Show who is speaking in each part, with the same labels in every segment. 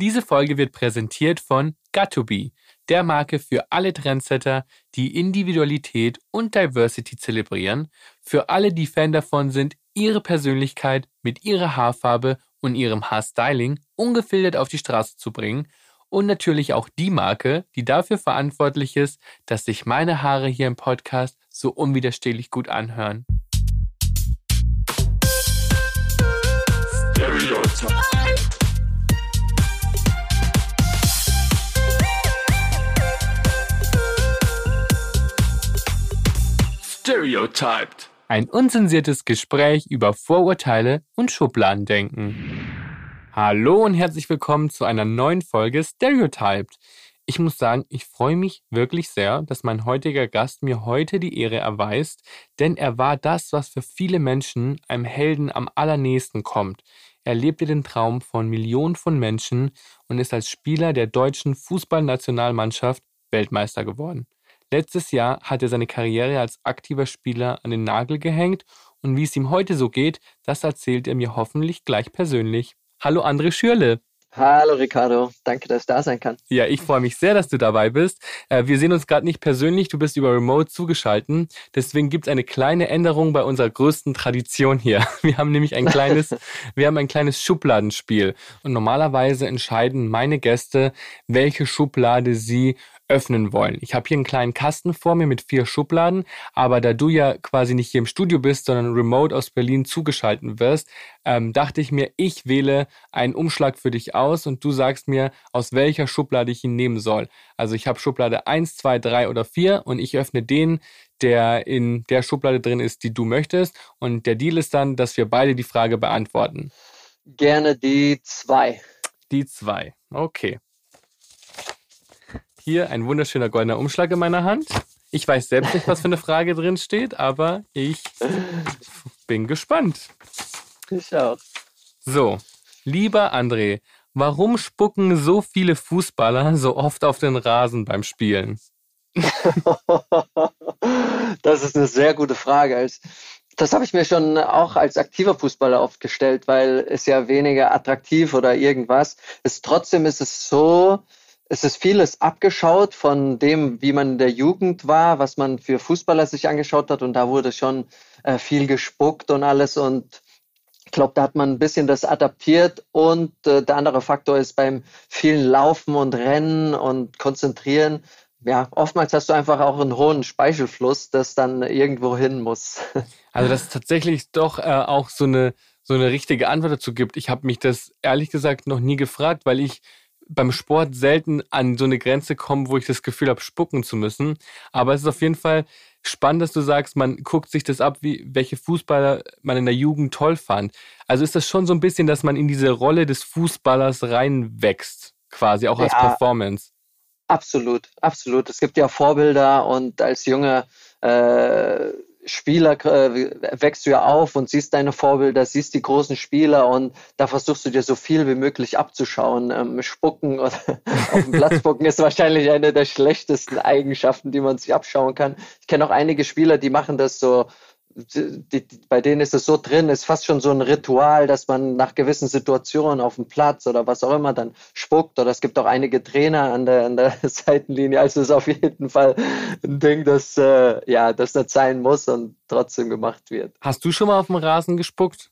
Speaker 1: Diese Folge wird präsentiert von Got2Be, der Marke für alle Trendsetter, die Individualität und Diversity zelebrieren, für alle, die Fan davon sind, ihre Persönlichkeit mit ihrer Haarfarbe und ihrem Haarstyling ungefiltert auf die Straße zu bringen und natürlich auch die Marke, die dafür verantwortlich ist, dass sich meine Haare hier im Podcast so unwiderstehlich gut anhören. Stereotype. Stereotyped. Ein unzensiertes Gespräch über Vorurteile und Schubladendenken. Hallo und herzlich willkommen zu einer neuen Folge Stereotyped. Ich muss sagen, ich freue mich wirklich sehr, dass mein heutiger Gast mir heute die Ehre erweist, denn er war das, was für viele Menschen einem Helden am allernächsten kommt. Er lebte den Traum von Millionen von Menschen und ist als Spieler der deutschen Fußballnationalmannschaft Weltmeister geworden. Letztes Jahr hat er seine Karriere als aktiver Spieler an den Nagel gehängt und wie es ihm heute so geht, das erzählt er mir hoffentlich gleich persönlich. Hallo André Schürle.
Speaker 2: Hallo Ricardo, danke, dass ich da sein kann.
Speaker 1: Ja, ich freue mich sehr, dass du dabei bist. Äh, wir sehen uns gerade nicht persönlich, du bist über Remote zugeschaltet. Deswegen gibt es eine kleine Änderung bei unserer größten Tradition hier. Wir haben nämlich ein kleines, wir haben ein kleines Schubladenspiel. Und normalerweise entscheiden meine Gäste, welche Schublade sie öffnen wollen. Ich habe hier einen kleinen Kasten vor mir mit vier Schubladen, aber da du ja quasi nicht hier im Studio bist, sondern remote aus Berlin zugeschalten wirst, ähm, dachte ich mir, ich wähle einen Umschlag für dich aus und du sagst mir, aus welcher Schublade ich ihn nehmen soll. Also ich habe Schublade 1, 2, 3 oder 4 und ich öffne den, der in der Schublade drin ist, die du möchtest. Und der Deal ist dann, dass wir beide die Frage beantworten.
Speaker 2: Gerne die zwei.
Speaker 1: Die zwei. Okay. Hier ein wunderschöner goldener Umschlag in meiner Hand. Ich weiß selbst nicht, was für eine Frage drin steht, aber ich bin gespannt.
Speaker 2: Ich auch.
Speaker 1: So, lieber André, warum spucken so viele Fußballer so oft auf den Rasen beim Spielen?
Speaker 2: das ist eine sehr gute Frage. Das habe ich mir schon auch als aktiver Fußballer oft gestellt, weil es ja weniger attraktiv oder irgendwas ist. Trotzdem ist es so, es ist vieles abgeschaut von dem, wie man in der Jugend war, was man für Fußballer sich angeschaut hat. Und da wurde schon äh, viel gespuckt und alles. Und ich glaube, da hat man ein bisschen das adaptiert. Und äh, der andere Faktor ist beim vielen Laufen und Rennen und Konzentrieren. Ja, oftmals hast du einfach auch einen hohen Speichelfluss, das dann irgendwo hin muss.
Speaker 1: Also, dass es tatsächlich doch äh, auch so eine, so eine richtige Antwort dazu gibt. Ich habe mich das ehrlich gesagt noch nie gefragt, weil ich beim Sport selten an so eine Grenze kommen, wo ich das Gefühl habe, spucken zu müssen. Aber es ist auf jeden Fall spannend, dass du sagst, man guckt sich das ab, wie, welche Fußballer man in der Jugend toll fand. Also ist das schon so ein bisschen, dass man in diese Rolle des Fußballers reinwächst, quasi auch als ja, Performance.
Speaker 2: Absolut, absolut. Es gibt ja Vorbilder und als junger äh, Spieler äh, wächst du ja auf und siehst deine Vorbilder, siehst die großen Spieler und da versuchst du dir so viel wie möglich abzuschauen. Ähm, spucken oder auf dem Platz spucken ist wahrscheinlich eine der schlechtesten Eigenschaften, die man sich abschauen kann. Ich kenne auch einige Spieler, die machen das so die, die, bei denen ist es so drin, ist fast schon so ein Ritual, dass man nach gewissen Situationen auf dem Platz oder was auch immer dann spuckt. Oder es gibt auch einige Trainer an der, an der Seitenlinie. Also es ist auf jeden Fall ein Ding, das, äh, ja, das nicht sein muss und trotzdem gemacht wird.
Speaker 1: Hast du schon mal auf dem Rasen gespuckt?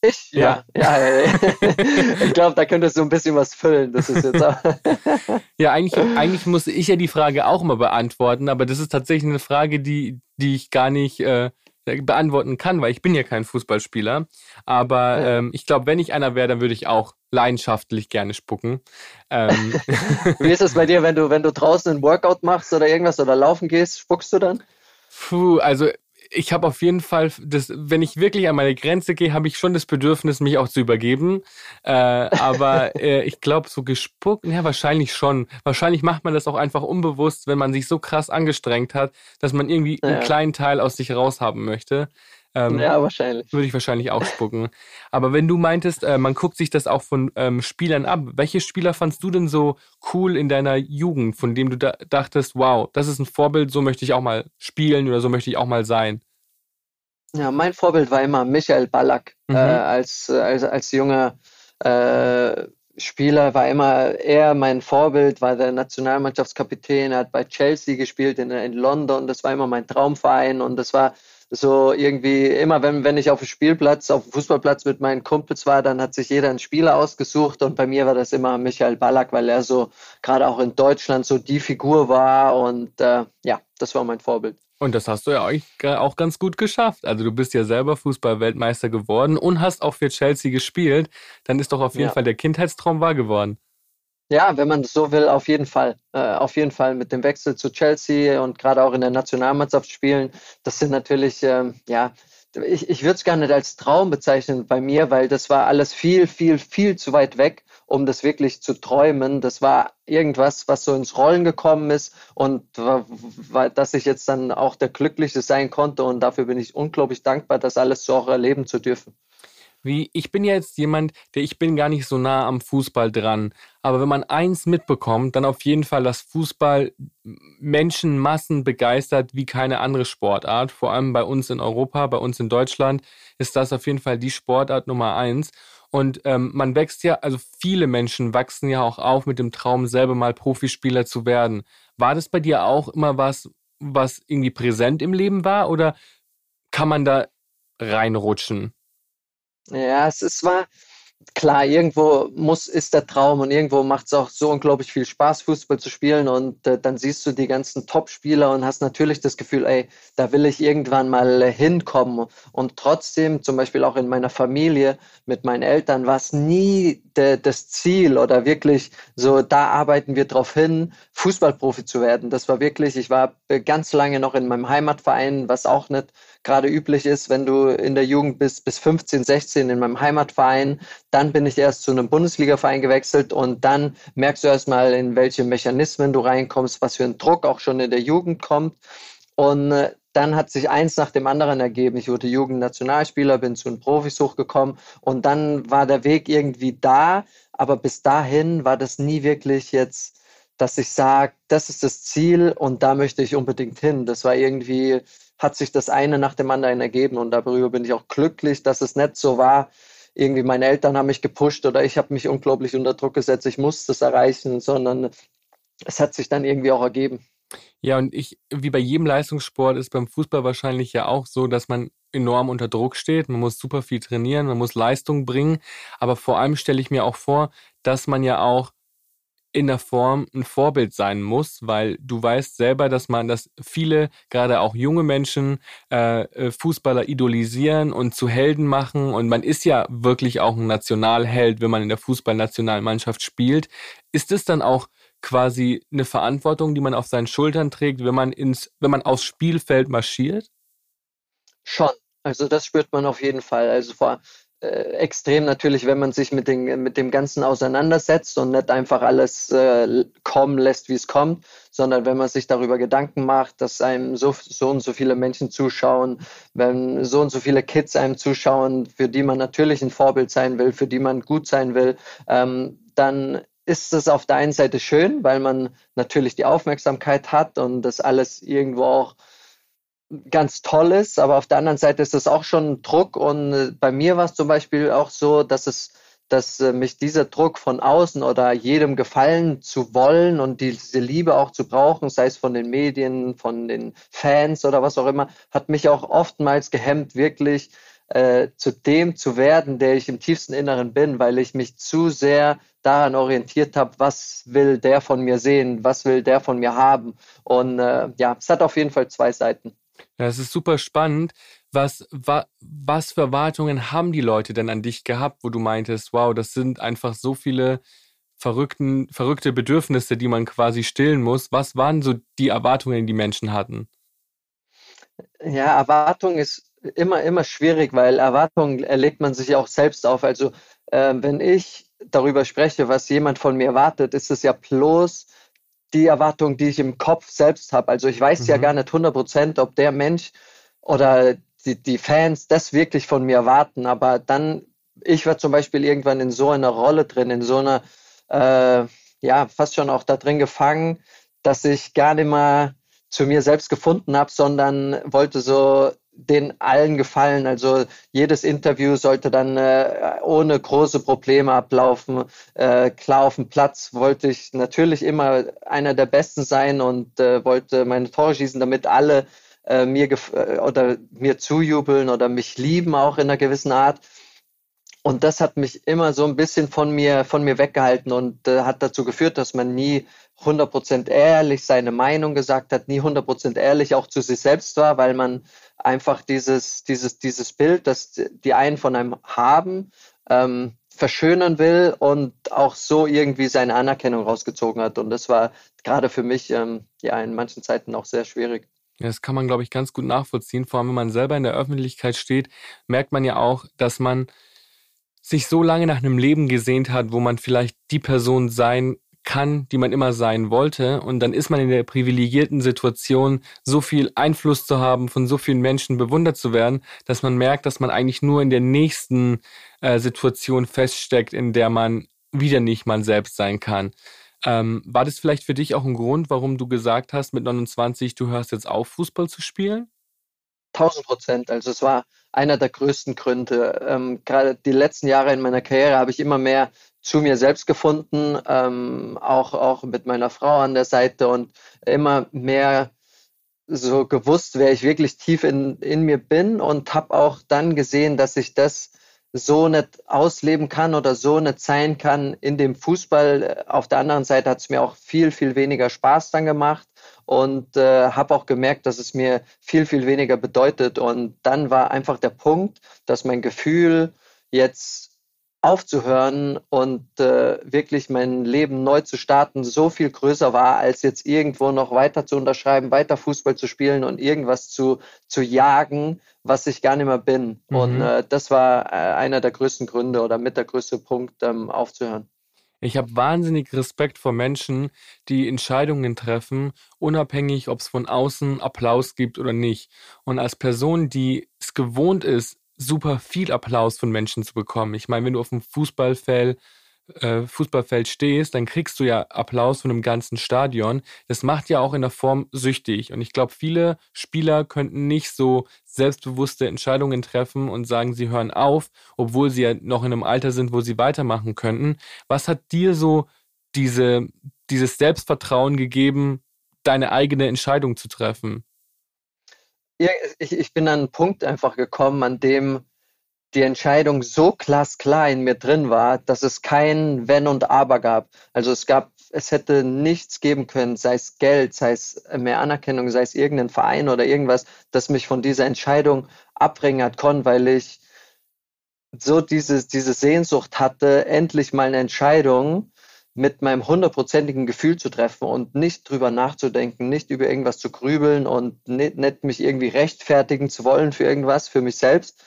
Speaker 2: Ich? Ja. Ja, ja, ja. ich glaube, da könntest du ein bisschen was füllen. Das ist jetzt
Speaker 1: ja, eigentlich, eigentlich muss ich ja die Frage auch mal beantworten, aber das ist tatsächlich eine Frage, die, die ich gar nicht äh, beantworten kann, weil ich bin ja kein Fußballspieler. Aber ähm, ich glaube, wenn ich einer wäre, dann würde ich auch leidenschaftlich gerne spucken. Ähm.
Speaker 2: Wie ist es bei dir, wenn du, wenn du draußen ein Workout machst oder irgendwas oder laufen gehst, spuckst du dann?
Speaker 1: Puh, also ich habe auf jeden Fall, das, wenn ich wirklich an meine Grenze gehe, habe ich schon das Bedürfnis, mich auch zu übergeben. Äh, aber äh, ich glaube, so gespuckt, ja, wahrscheinlich schon. Wahrscheinlich macht man das auch einfach unbewusst, wenn man sich so krass angestrengt hat, dass man irgendwie ja. einen kleinen Teil aus sich raushaben möchte.
Speaker 2: Ähm, ja, wahrscheinlich.
Speaker 1: Würde ich wahrscheinlich auch spucken. Aber wenn du meintest, äh, man guckt sich das auch von ähm, Spielern ab, welche Spieler fandst du denn so cool in deiner Jugend, von dem du da dachtest, wow, das ist ein Vorbild, so möchte ich auch mal spielen oder so möchte ich auch mal sein?
Speaker 2: Ja, mein Vorbild war immer Michael Ballack äh, mhm. äh, als, als, als junger äh, Spieler war immer er mein Vorbild, war der Nationalmannschaftskapitän, er hat bei Chelsea gespielt in, in London, das war immer mein Traumverein und das war so irgendwie immer, wenn, wenn ich auf dem Spielplatz, auf dem Fußballplatz mit meinen Kumpels war, dann hat sich jeder einen Spieler ausgesucht und bei mir war das immer Michael Ballack, weil er so gerade auch in Deutschland so die Figur war und äh, ja, das war mein Vorbild.
Speaker 1: Und das hast du ja auch ganz gut geschafft. Also du bist ja selber Fußball-Weltmeister geworden und hast auch für Chelsea gespielt. Dann ist doch auf jeden ja. Fall der Kindheitstraum wahr geworden.
Speaker 2: Ja, wenn man so will, auf jeden Fall. Äh, auf jeden Fall mit dem Wechsel zu Chelsea und gerade auch in der Nationalmannschaft spielen. Das sind natürlich, ähm, ja, ich, ich würde es gar nicht als Traum bezeichnen bei mir, weil das war alles viel, viel, viel zu weit weg um das wirklich zu träumen. Das war irgendwas, was so ins Rollen gekommen ist und dass ich jetzt dann auch der Glückliche sein konnte und dafür bin ich unglaublich dankbar, das alles so auch erleben zu dürfen.
Speaker 1: Wie, ich bin ja jetzt jemand, der ich bin gar nicht so nah am Fußball dran. Aber wenn man eins mitbekommt, dann auf jeden Fall, dass Fußball Menschenmassen begeistert wie keine andere Sportart. Vor allem bei uns in Europa, bei uns in Deutschland ist das auf jeden Fall die Sportart Nummer eins. Und ähm, man wächst ja, also viele Menschen wachsen ja auch auf mit dem Traum, selber mal Profispieler zu werden. War das bei dir auch immer was, was irgendwie präsent im Leben war oder kann man da reinrutschen?
Speaker 2: Ja, es ist, war, klar, irgendwo muss, ist der Traum und irgendwo macht es auch so unglaublich viel Spaß, Fußball zu spielen und äh, dann siehst du die ganzen Top-Spieler und hast natürlich das Gefühl, ey, da will ich irgendwann mal äh, hinkommen. Und trotzdem, zum Beispiel auch in meiner Familie mit meinen Eltern, war es nie de, das Ziel oder wirklich so, da arbeiten wir drauf hin, Fußballprofi zu werden. Das war wirklich, ich war ganz lange noch in meinem Heimatverein, was auch nicht gerade üblich ist, wenn du in der Jugend bist, bis 15, 16 in meinem Heimatverein. Dann bin ich erst zu einem Bundesligaverein gewechselt und dann merkst du erstmal, in welche Mechanismen du reinkommst, was für ein Druck auch schon in der Jugend kommt. Und äh, dann hat sich eins nach dem anderen ergeben. Ich wurde Jugendnationalspieler, bin zu den Profis hochgekommen und dann war der Weg irgendwie da. Aber bis dahin war das nie wirklich jetzt, dass ich sage, das ist das Ziel und da möchte ich unbedingt hin. Das war irgendwie, hat sich das eine nach dem anderen ergeben und darüber bin ich auch glücklich, dass es nicht so war. Irgendwie meine Eltern haben mich gepusht oder ich habe mich unglaublich unter Druck gesetzt, ich muss das erreichen, sondern es hat sich dann irgendwie auch ergeben.
Speaker 1: Ja, und ich, wie bei jedem Leistungssport, ist beim Fußball wahrscheinlich ja auch so, dass man enorm unter Druck steht. Man muss super viel trainieren, man muss Leistung bringen. Aber vor allem stelle ich mir auch vor, dass man ja auch in der Form ein Vorbild sein muss, weil du weißt selber, dass man, dass viele, gerade auch junge Menschen, äh, äh, Fußballer idolisieren und zu Helden machen. Und man ist ja wirklich auch ein Nationalheld, wenn man in der Fußballnationalmannschaft spielt. Ist es dann auch quasi eine Verantwortung, die man auf seinen Schultern trägt, wenn man ins, wenn man aufs Spielfeld marschiert?
Speaker 2: Schon. Also das spürt man auf jeden Fall. Also vor extrem natürlich, wenn man sich mit, den, mit dem Ganzen auseinandersetzt und nicht einfach alles äh, kommen lässt, wie es kommt, sondern wenn man sich darüber Gedanken macht, dass einem so, so und so viele Menschen zuschauen, wenn so und so viele Kids einem zuschauen, für die man natürlich ein Vorbild sein will, für die man gut sein will, ähm, dann ist es auf der einen Seite schön, weil man natürlich die Aufmerksamkeit hat und das alles irgendwo auch ganz toll ist, aber auf der anderen Seite ist es auch schon ein Druck und äh, bei mir war es zum Beispiel auch so, dass es dass äh, mich dieser Druck von außen oder jedem gefallen zu wollen und diese Liebe auch zu brauchen, sei es von den Medien, von den Fans oder was auch immer, hat mich auch oftmals gehemmt, wirklich äh, zu dem zu werden, der ich im tiefsten Inneren bin, weil ich mich zu sehr daran orientiert habe, was will der von mir sehen, was will der von mir haben. Und äh, ja, es hat auf jeden Fall zwei Seiten.
Speaker 1: Ja, es ist super spannend. Was, wa, was für Erwartungen haben die Leute denn an dich gehabt, wo du meintest, wow, das sind einfach so viele verrückten, verrückte Bedürfnisse, die man quasi stillen muss. Was waren so die Erwartungen, die Menschen hatten?
Speaker 2: Ja, Erwartung ist immer, immer schwierig, weil Erwartungen erlegt man sich auch selbst auf. Also äh, wenn ich darüber spreche, was jemand von mir erwartet, ist es ja bloß die Erwartung, die ich im Kopf selbst habe. Also ich weiß mhm. ja gar nicht 100 Prozent, ob der Mensch oder die, die Fans das wirklich von mir erwarten. Aber dann, ich war zum Beispiel irgendwann in so einer Rolle drin, in so einer, äh, ja, fast schon auch da drin gefangen, dass ich gar nicht mehr zu mir selbst gefunden habe, sondern wollte so den allen gefallen. Also jedes Interview sollte dann äh, ohne große Probleme ablaufen. Äh, klar auf dem Platz wollte ich natürlich immer einer der Besten sein und äh, wollte meine Tore schießen, damit alle äh, mir äh, oder mir zujubeln oder mich lieben auch in einer gewissen Art. Und das hat mich immer so ein bisschen von mir, von mir weggehalten und äh, hat dazu geführt, dass man nie 100% ehrlich seine Meinung gesagt hat, nie 100% ehrlich auch zu sich selbst war, weil man einfach dieses, dieses, dieses Bild, das die einen von einem haben, ähm, verschönern will und auch so irgendwie seine Anerkennung rausgezogen hat. Und das war gerade für mich ähm, ja in manchen Zeiten auch sehr schwierig.
Speaker 1: Das kann man, glaube ich, ganz gut nachvollziehen. Vor allem, wenn man selber in der Öffentlichkeit steht, merkt man ja auch, dass man sich so lange nach einem Leben gesehnt hat, wo man vielleicht die Person sein kann, die man immer sein wollte. Und dann ist man in der privilegierten Situation, so viel Einfluss zu haben, von so vielen Menschen bewundert zu werden, dass man merkt, dass man eigentlich nur in der nächsten äh, Situation feststeckt, in der man wieder nicht man selbst sein kann. Ähm, war das vielleicht für dich auch ein Grund, warum du gesagt hast, mit 29, du hörst jetzt auf, Fußball zu spielen?
Speaker 2: 1000 Prozent. Also es war einer der größten Gründe. Ähm, gerade die letzten Jahre in meiner Karriere habe ich immer mehr zu mir selbst gefunden, ähm, auch, auch mit meiner Frau an der Seite und immer mehr so gewusst, wer ich wirklich tief in, in mir bin und habe auch dann gesehen, dass ich das so nicht ausleben kann oder so nicht sein kann in dem Fußball. Auf der anderen Seite hat es mir auch viel, viel weniger Spaß dann gemacht und äh, habe auch gemerkt, dass es mir viel, viel weniger bedeutet. Und dann war einfach der Punkt, dass mein Gefühl jetzt aufzuhören und äh, wirklich mein Leben neu zu starten, so viel größer war, als jetzt irgendwo noch weiter zu unterschreiben, weiter Fußball zu spielen und irgendwas zu, zu jagen, was ich gar nicht mehr bin. Mhm. Und äh, das war äh, einer der größten Gründe oder mit der größte Punkt, ähm, aufzuhören.
Speaker 1: Ich habe wahnsinnig Respekt vor Menschen, die Entscheidungen treffen, unabhängig, ob es von außen Applaus gibt oder nicht. Und als Person, die es gewohnt ist, super viel Applaus von Menschen zu bekommen. Ich meine, wenn du auf dem Fußballfeld äh, Fußballfeld stehst, dann kriegst du ja Applaus von einem ganzen Stadion. Das macht ja auch in der Form süchtig. Und ich glaube, viele Spieler könnten nicht so selbstbewusste Entscheidungen treffen und sagen, sie hören auf, obwohl sie ja noch in einem Alter sind, wo sie weitermachen könnten. Was hat dir so diese, dieses Selbstvertrauen gegeben, deine eigene Entscheidung zu treffen?
Speaker 2: Ich, ich bin an einen Punkt einfach gekommen, an dem die Entscheidung so glasklar in mir drin war, dass es kein Wenn und Aber gab. Also es gab, es hätte nichts geben können, sei es Geld, sei es mehr Anerkennung, sei es irgendein Verein oder irgendwas, das mich von dieser Entscheidung abbringen hat können, weil ich so diese, diese Sehnsucht hatte, endlich mal eine Entscheidung mit meinem hundertprozentigen Gefühl zu treffen und nicht drüber nachzudenken, nicht über irgendwas zu grübeln und nicht, nicht mich irgendwie rechtfertigen zu wollen für irgendwas, für mich selbst,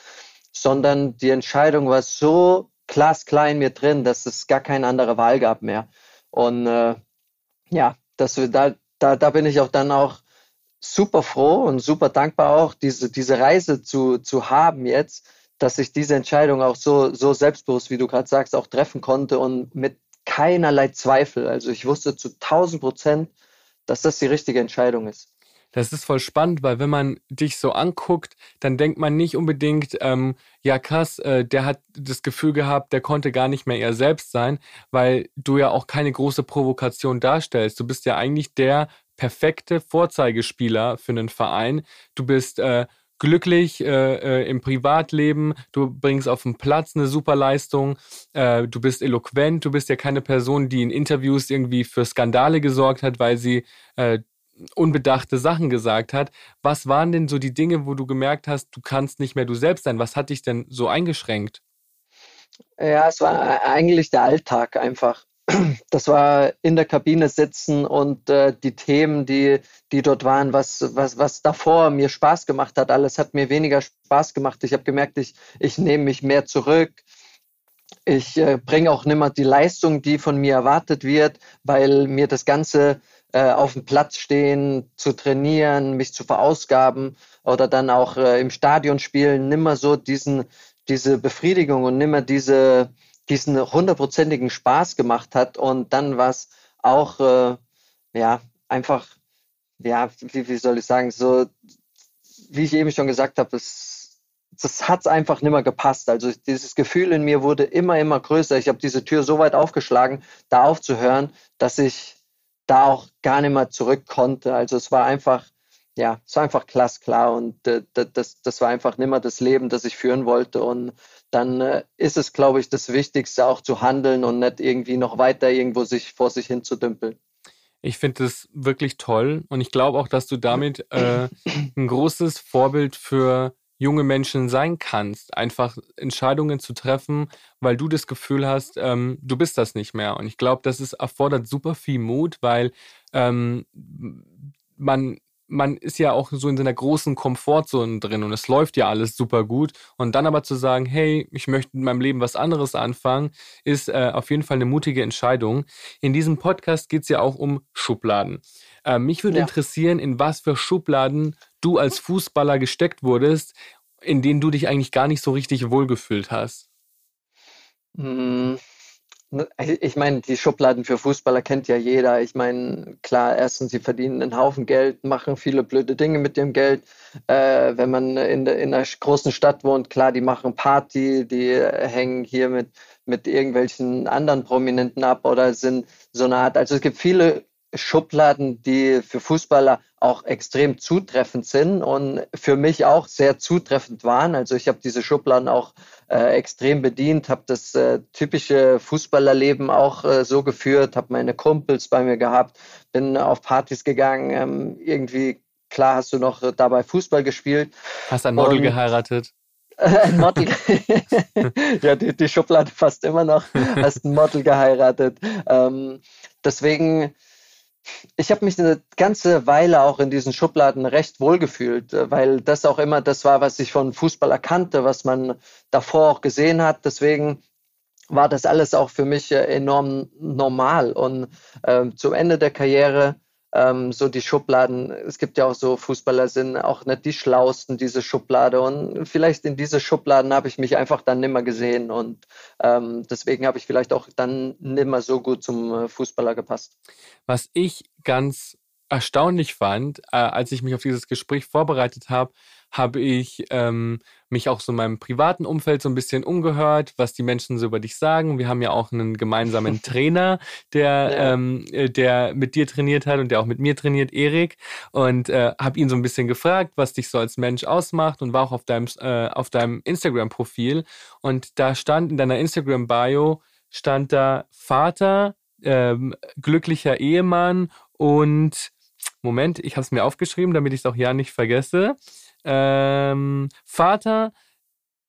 Speaker 2: sondern die Entscheidung war so glasklar in mir drin, dass es gar keine andere Wahl gab mehr. Und äh, ja, dass wir da, da, da bin ich auch dann auch super froh und super dankbar auch, diese, diese Reise zu, zu haben jetzt, dass ich diese Entscheidung auch so, so selbstbewusst, wie du gerade sagst, auch treffen konnte und mit keinerlei Zweifel. Also ich wusste zu 1000 Prozent, dass das die richtige Entscheidung ist.
Speaker 1: Das ist voll spannend, weil wenn man dich so anguckt, dann denkt man nicht unbedingt, ähm, ja krass, äh, der hat das Gefühl gehabt, der konnte gar nicht mehr er selbst sein, weil du ja auch keine große Provokation darstellst. Du bist ja eigentlich der perfekte Vorzeigespieler für einen Verein. Du bist äh, glücklich äh, äh, im Privatleben, du bringst auf dem Platz eine super Leistung, äh, du bist eloquent, du bist ja keine Person, die in Interviews irgendwie für Skandale gesorgt hat, weil sie äh, unbedachte Sachen gesagt hat. Was waren denn so die Dinge, wo du gemerkt hast, du kannst nicht mehr du selbst sein? Was hat dich denn so eingeschränkt?
Speaker 2: Ja, es war eigentlich der Alltag einfach. Das war in der Kabine sitzen und äh, die Themen, die, die dort waren, was, was, was davor mir Spaß gemacht hat, alles hat mir weniger Spaß gemacht. Ich habe gemerkt, ich, ich nehme mich mehr zurück. Ich äh, bringe auch nicht mehr die Leistung, die von mir erwartet wird, weil mir das Ganze äh, auf dem Platz stehen, zu trainieren, mich zu verausgaben oder dann auch äh, im Stadion spielen, nimmer so diesen, diese Befriedigung und nimmer diese, diesen hundertprozentigen Spaß gemacht hat. Und dann war es auch, äh, ja, einfach, ja, wie, wie soll ich sagen, so wie ich eben schon gesagt habe, das, das hat einfach nicht mehr gepasst. Also dieses Gefühl in mir wurde immer, immer größer. Ich habe diese Tür so weit aufgeschlagen, da aufzuhören, dass ich da auch gar nicht mehr zurück konnte. Also es war einfach, ja, es war einfach klar und äh, das, das war einfach nicht mehr das Leben, das ich führen wollte. Und dann äh, ist es, glaube ich, das Wichtigste auch zu handeln und nicht irgendwie noch weiter irgendwo sich vor sich hin zu dümpeln.
Speaker 1: Ich finde es wirklich toll und ich glaube auch, dass du damit äh, ein großes Vorbild für junge Menschen sein kannst, einfach Entscheidungen zu treffen, weil du das Gefühl hast, ähm, du bist das nicht mehr. Und ich glaube, das ist, erfordert super viel Mut, weil ähm, man man ist ja auch so in seiner großen Komfortzone drin und es läuft ja alles super gut. Und dann aber zu sagen, hey, ich möchte in meinem Leben was anderes anfangen, ist äh, auf jeden Fall eine mutige Entscheidung. In diesem Podcast geht es ja auch um Schubladen. Äh, mich würde ja. interessieren, in was für Schubladen du als Fußballer gesteckt wurdest, in denen du dich eigentlich gar nicht so richtig wohlgefühlt hast.
Speaker 2: Hm. Ne, ich meine, die Schubladen für Fußballer kennt ja jeder. Ich meine, klar, erstens, sie verdienen einen Haufen Geld, machen viele blöde Dinge mit dem Geld. Äh, wenn man in, de, in einer großen Stadt wohnt, klar, die machen Party, die hängen hier mit, mit irgendwelchen anderen Prominenten ab oder sind so eine Art. Also es gibt viele Schubladen, die für Fußballer auch extrem zutreffend sind und für mich auch sehr zutreffend waren. Also ich habe diese Schubladen auch äh, extrem bedient, habe das äh, typische Fußballerleben auch äh, so geführt, habe meine Kumpels bei mir gehabt, bin auf Partys gegangen. Ähm, irgendwie, klar, hast du noch dabei Fußball gespielt.
Speaker 1: Hast ein Model und, geheiratet?
Speaker 2: ein Model. ja, die, die Schublade passt immer noch. Hast ein Model geheiratet. Ähm, deswegen ich habe mich eine ganze Weile auch in diesen Schubladen recht wohl gefühlt, äh, weil das auch immer das war, was ich von Fußball erkannte, was man davor auch gesehen hat. Deswegen war das alles auch für mich äh, enorm normal. Und äh, zum Ende der Karriere ähm, so die Schubladen, es gibt ja auch so Fußballer sind auch nicht die schlausten, diese Schublade. Und vielleicht in diese Schubladen habe ich mich einfach dann nimmer gesehen. Und ähm, deswegen habe ich vielleicht auch dann nimmer so gut zum äh, Fußballer gepasst.
Speaker 1: Was ich ganz erstaunlich fand, äh, als ich mich auf dieses Gespräch vorbereitet habe, habe ich ähm, mich auch so in meinem privaten Umfeld so ein bisschen umgehört, was die Menschen so über dich sagen. Wir haben ja auch einen gemeinsamen Trainer, der, ja. ähm, äh, der mit dir trainiert hat und der auch mit mir trainiert, Erik. Und äh, habe ihn so ein bisschen gefragt, was dich so als Mensch ausmacht und war auch auf deinem, äh, auf deinem Instagram-Profil. Und da stand in deiner Instagram-Bio, stand da Vater, ähm, glücklicher Ehemann und Moment, ich habe es mir aufgeschrieben, damit ich es auch ja nicht vergesse ähm, Vater,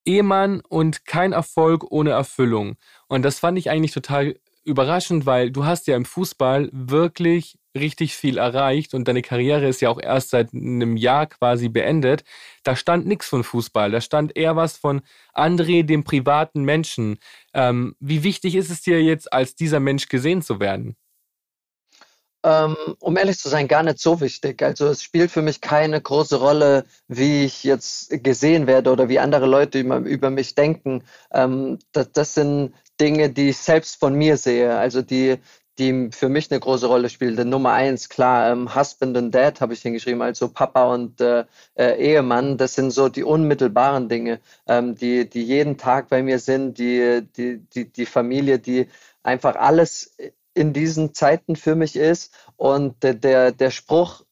Speaker 1: Ehemann und kein Erfolg ohne Erfüllung. Und das fand ich eigentlich total überraschend, weil du hast ja im Fußball wirklich richtig viel erreicht und deine Karriere ist ja auch erst seit einem Jahr quasi beendet. Da stand nichts von Fußball, da stand eher was von André, dem privaten Menschen. Ähm, wie wichtig ist es dir jetzt, als dieser Mensch gesehen zu werden?
Speaker 2: Ähm, um ehrlich zu sein, gar nicht so wichtig. Also es spielt für mich keine große Rolle, wie ich jetzt gesehen werde oder wie andere Leute über, mich denken. Ähm, das, sind Dinge, die ich selbst von mir sehe. Also die, die für mich eine große Rolle spielen. Denn Nummer eins, klar, ähm, Husband und Dad habe ich hingeschrieben, also Papa und äh, äh, Ehemann, das sind so die unmittelbaren Dinge, die, die jeden Tag bei mir sind, die, die, die, die Familie, die einfach alles in diesen Zeiten für mich ist. Und der, der, der Spruch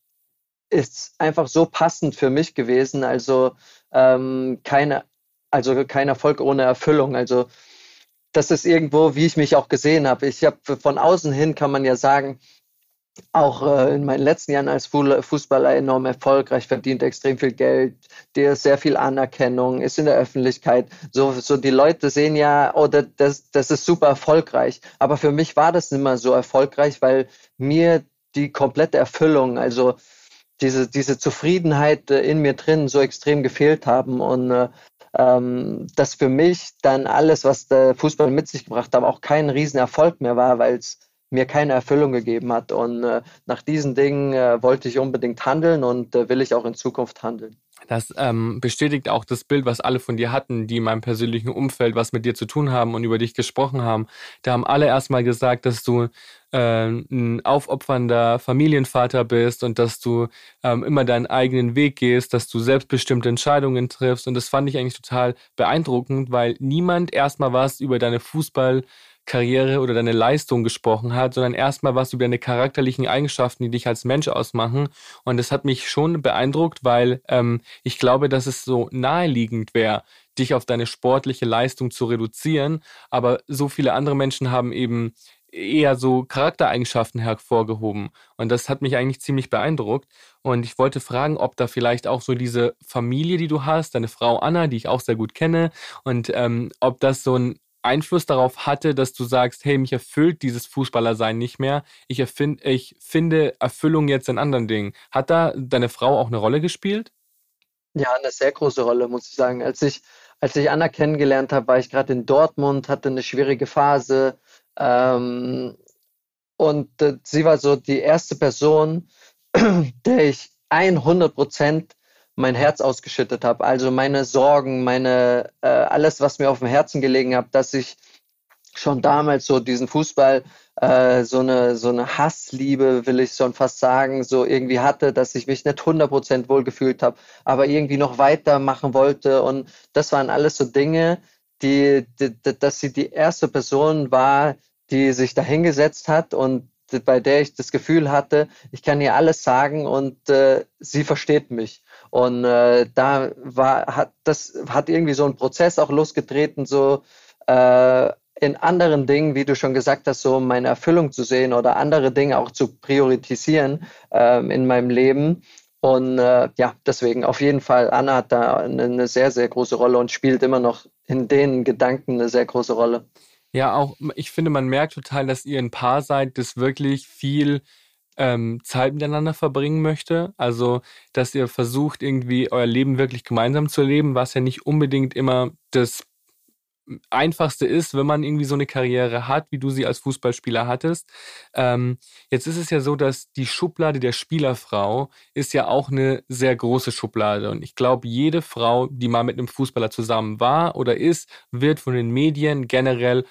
Speaker 2: ist einfach so passend für mich gewesen. Also ähm, keine, also kein Erfolg ohne Erfüllung. Also das ist irgendwo, wie ich mich auch gesehen habe. Ich habe von außen hin kann man ja sagen, auch äh, in meinen letzten Jahren als Fußballer enorm erfolgreich, verdient extrem viel Geld, dir sehr viel Anerkennung, ist in der Öffentlichkeit. So, so die Leute sehen ja, oh, das, das ist super erfolgreich. Aber für mich war das nicht mehr so erfolgreich, weil mir die komplette Erfüllung, also diese, diese Zufriedenheit äh, in mir drin so extrem gefehlt haben und äh, ähm, dass für mich dann alles, was der Fußball mit sich gebracht hat, auch kein Riesenerfolg mehr war, weil es mir keine Erfüllung gegeben hat. Und äh, nach diesen Dingen äh, wollte ich unbedingt handeln und äh, will ich auch in Zukunft handeln.
Speaker 1: das ähm, bestätigt auch das Bild, was alle von dir hatten, die in meinem persönlichen Umfeld was mit dir zu tun haben und über dich gesprochen haben. Da haben alle erstmal gesagt, dass du äh, ein aufopfernder Familienvater bist und dass du ähm, immer deinen eigenen Weg gehst, dass du selbstbestimmte Entscheidungen triffst. Und das fand ich eigentlich total beeindruckend, weil niemand erstmal was über deine Fußball- Karriere oder deine Leistung gesprochen hat, sondern erstmal was über deine charakterlichen Eigenschaften, die dich als Mensch ausmachen. Und das hat mich schon beeindruckt, weil ähm, ich glaube, dass es so naheliegend wäre, dich auf deine sportliche Leistung zu reduzieren. Aber so viele andere Menschen haben eben eher so Charaktereigenschaften hervorgehoben. Und das hat mich eigentlich ziemlich beeindruckt. Und ich wollte fragen, ob da vielleicht auch so diese Familie, die du hast, deine Frau Anna, die ich auch sehr gut kenne, und ähm, ob das so ein Einfluss darauf hatte, dass du sagst, hey, mich erfüllt dieses Fußballersein nicht mehr. Ich, erfind, ich finde Erfüllung jetzt in anderen Dingen. Hat da deine Frau auch eine Rolle gespielt?
Speaker 2: Ja, eine sehr große Rolle, muss ich sagen. Als ich, als ich Anna kennengelernt habe, war ich gerade in Dortmund, hatte eine schwierige Phase. Ähm, und äh, sie war so die erste Person, der ich 100 Prozent mein Herz ausgeschüttet habe. Also meine Sorgen, meine äh, alles, was mir auf dem Herzen gelegen hat, dass ich schon damals so diesen Fußball äh, so eine so eine Hassliebe, will ich schon fast sagen, so irgendwie hatte, dass ich mich nicht 100% wohl gefühlt habe, aber irgendwie noch weitermachen wollte und das waren alles so Dinge, die, die, dass sie die erste Person war, die sich dahingesetzt hat und bei der ich das Gefühl hatte, ich kann ihr alles sagen und äh, sie versteht mich. Und äh, da war, hat das hat irgendwie so ein Prozess auch losgetreten, so äh, in anderen Dingen, wie du schon gesagt hast, so meine Erfüllung zu sehen oder andere Dinge auch zu priorisieren ähm, in meinem Leben. Und äh, ja, deswegen auf jeden Fall, Anna hat da eine, eine sehr, sehr große Rolle und spielt immer noch in den Gedanken eine sehr große Rolle.
Speaker 1: Ja, auch ich finde, man merkt total, dass ihr ein Paar seid, das wirklich viel ähm, Zeit miteinander verbringen möchte. Also, dass ihr versucht, irgendwie euer Leben wirklich gemeinsam zu leben, was ja nicht unbedingt immer das Einfachste ist, wenn man irgendwie so eine Karriere hat, wie du sie als Fußballspieler hattest. Ähm, jetzt ist es ja so, dass die Schublade der Spielerfrau ist ja auch eine sehr große Schublade. Und ich glaube, jede Frau, die mal mit einem Fußballer zusammen war oder ist, wird von den Medien generell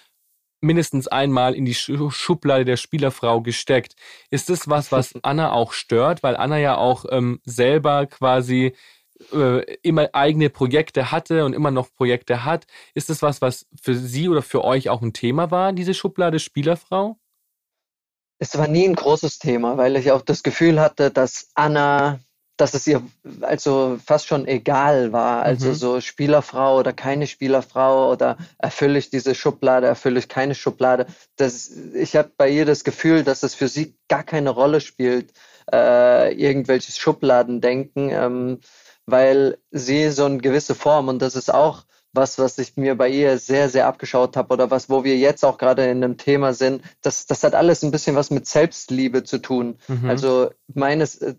Speaker 1: mindestens einmal in die Schublade der Spielerfrau gesteckt. Ist das was, was Anna auch stört? Weil Anna ja auch ähm, selber quasi äh, immer eigene Projekte hatte und immer noch Projekte hat. Ist das was, was für sie oder für euch auch ein Thema war, diese Schublade Spielerfrau?
Speaker 2: Es war nie ein großes Thema, weil ich auch das Gefühl hatte, dass Anna dass es ihr also fast schon egal war. Also mhm. so Spielerfrau oder keine Spielerfrau oder erfülle ich diese Schublade, erfülle ich keine Schublade. Das, ich habe bei ihr das Gefühl, dass es für sie gar keine Rolle spielt, äh, irgendwelches Schubladendenken, ähm, weil sie so eine gewisse Form und das ist auch was, was ich mir bei ihr sehr, sehr abgeschaut habe oder was, wo wir jetzt auch gerade in einem Thema sind, das, das hat alles ein bisschen was mit Selbstliebe zu tun. Mhm. Also meines, äh,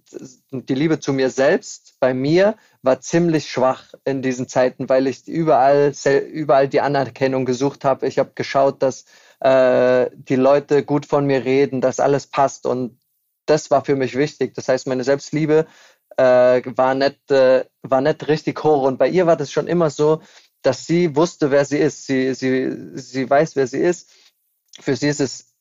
Speaker 2: die Liebe zu mir selbst bei mir war ziemlich schwach in diesen Zeiten, weil ich überall, überall die Anerkennung gesucht habe. Ich habe geschaut, dass äh, die Leute gut von mir reden, dass alles passt und das war für mich wichtig. Das heißt, meine Selbstliebe äh, war nicht, äh, war nicht richtig hoch. Und bei ihr war das schon immer so, dass sie wusste, wer sie ist. Sie, sie, sie weiß, wer sie ist. Für sie ist es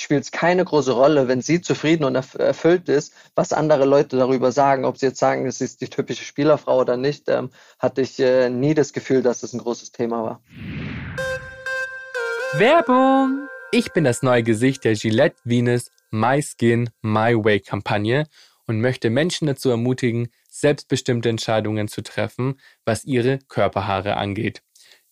Speaker 2: spielt es keine große Rolle, wenn sie zufrieden und erfüllt ist, was andere Leute darüber sagen. Ob sie jetzt sagen, es ist die typische Spielerfrau oder nicht, ähm, hatte ich äh, nie das Gefühl, dass es ein großes Thema war.
Speaker 1: Werbung! Ich bin das neue Gesicht der Gillette Venus My Skin My Way Kampagne und möchte Menschen dazu ermutigen, selbstbestimmte Entscheidungen zu treffen, was ihre Körperhaare angeht.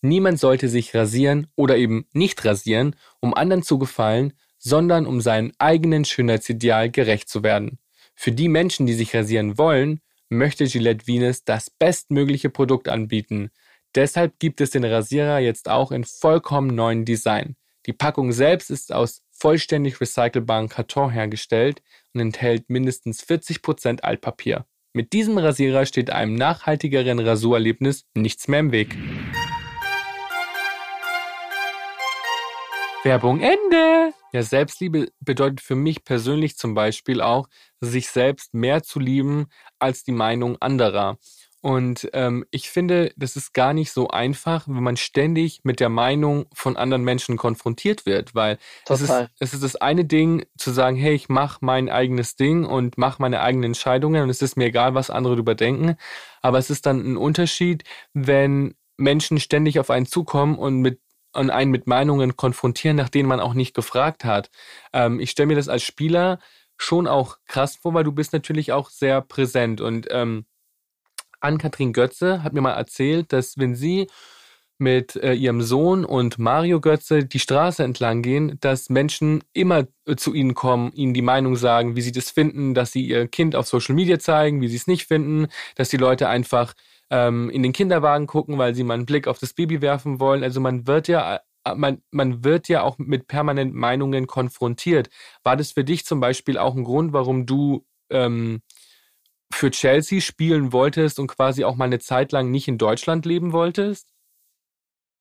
Speaker 1: Niemand sollte sich rasieren oder eben nicht rasieren, um anderen zu gefallen, sondern um seinem eigenen Schönheitsideal gerecht zu werden. Für die Menschen, die sich rasieren wollen, möchte Gillette Venus das bestmögliche Produkt anbieten. Deshalb gibt es den Rasierer jetzt auch in vollkommen neuen Design. Die Packung selbst ist aus vollständig recycelbarem Karton hergestellt und enthält mindestens 40% Altpapier. Mit diesem Rasierer steht einem nachhaltigeren Rasurerlebnis nichts mehr im Weg. Werbung Ende! Ja, Selbstliebe bedeutet für mich persönlich zum Beispiel auch, sich selbst mehr zu lieben als die Meinung anderer. Und ähm, ich finde, das ist gar nicht so einfach, wenn man ständig mit der Meinung von anderen Menschen konfrontiert wird, weil es ist, es ist das eine Ding zu sagen, hey, ich mache mein eigenes Ding und mache meine eigenen Entscheidungen und es ist mir egal, was andere darüber denken. Aber es ist dann ein Unterschied, wenn Menschen ständig auf einen zukommen und mit und einen mit Meinungen konfrontieren, nach denen man auch nicht gefragt hat. Ähm, ich stelle mir das als Spieler schon auch krass vor, weil du bist natürlich auch sehr präsent und ähm, Ann-Kathrin Götze hat mir mal erzählt, dass wenn sie mit äh, ihrem Sohn und Mario Götze die Straße entlang gehen, dass Menschen immer äh, zu ihnen kommen, ihnen die Meinung sagen, wie sie das finden, dass sie ihr Kind auf Social Media zeigen, wie sie es nicht finden, dass die Leute einfach ähm, in den Kinderwagen gucken, weil sie mal einen Blick auf das Baby werfen wollen. Also man wird ja äh, man, man wird ja auch mit permanent Meinungen konfrontiert. War das für dich zum Beispiel auch ein Grund, warum du ähm, für Chelsea spielen wolltest und quasi auch mal eine Zeit lang nicht in Deutschland leben wolltest?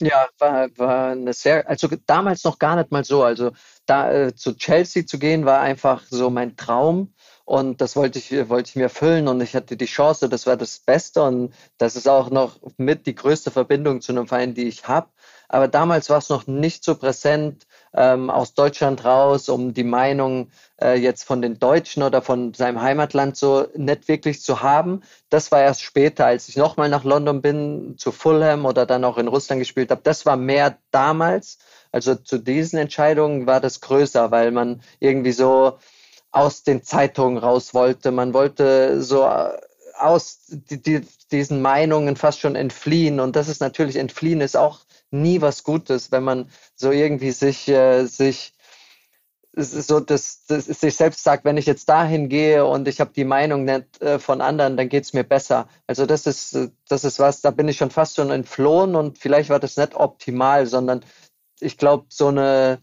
Speaker 2: Ja, war, war eine sehr, also damals noch gar nicht mal so. Also da äh, zu Chelsea zu gehen, war einfach so mein Traum. Und das wollte ich, wollte ich mir erfüllen und ich hatte die Chance, das war das Beste und das ist auch noch mit die größte Verbindung zu einem Verein, die ich habe. Aber damals war es noch nicht so präsent ähm, aus Deutschland raus, um die Meinung äh, jetzt von den Deutschen oder von seinem Heimatland so nicht wirklich zu haben. Das war erst später, als ich nochmal nach London bin, zu Fulham oder dann auch in Russland gespielt habe. Das war mehr damals. Also zu diesen Entscheidungen war das größer, weil man irgendwie so aus den Zeitungen raus wollte. Man wollte so äh, aus die, die, diesen Meinungen fast schon entfliehen. Und das ist natürlich, entfliehen ist auch nie was Gutes, wenn man so irgendwie sich, äh, sich so das, das sich selbst sagt, wenn ich jetzt dahin gehe und ich habe die Meinung nicht äh, von anderen, dann geht es mir besser. Also das ist, das ist was, da bin ich schon fast schon entflohen und vielleicht war das nicht optimal, sondern ich glaube, so eine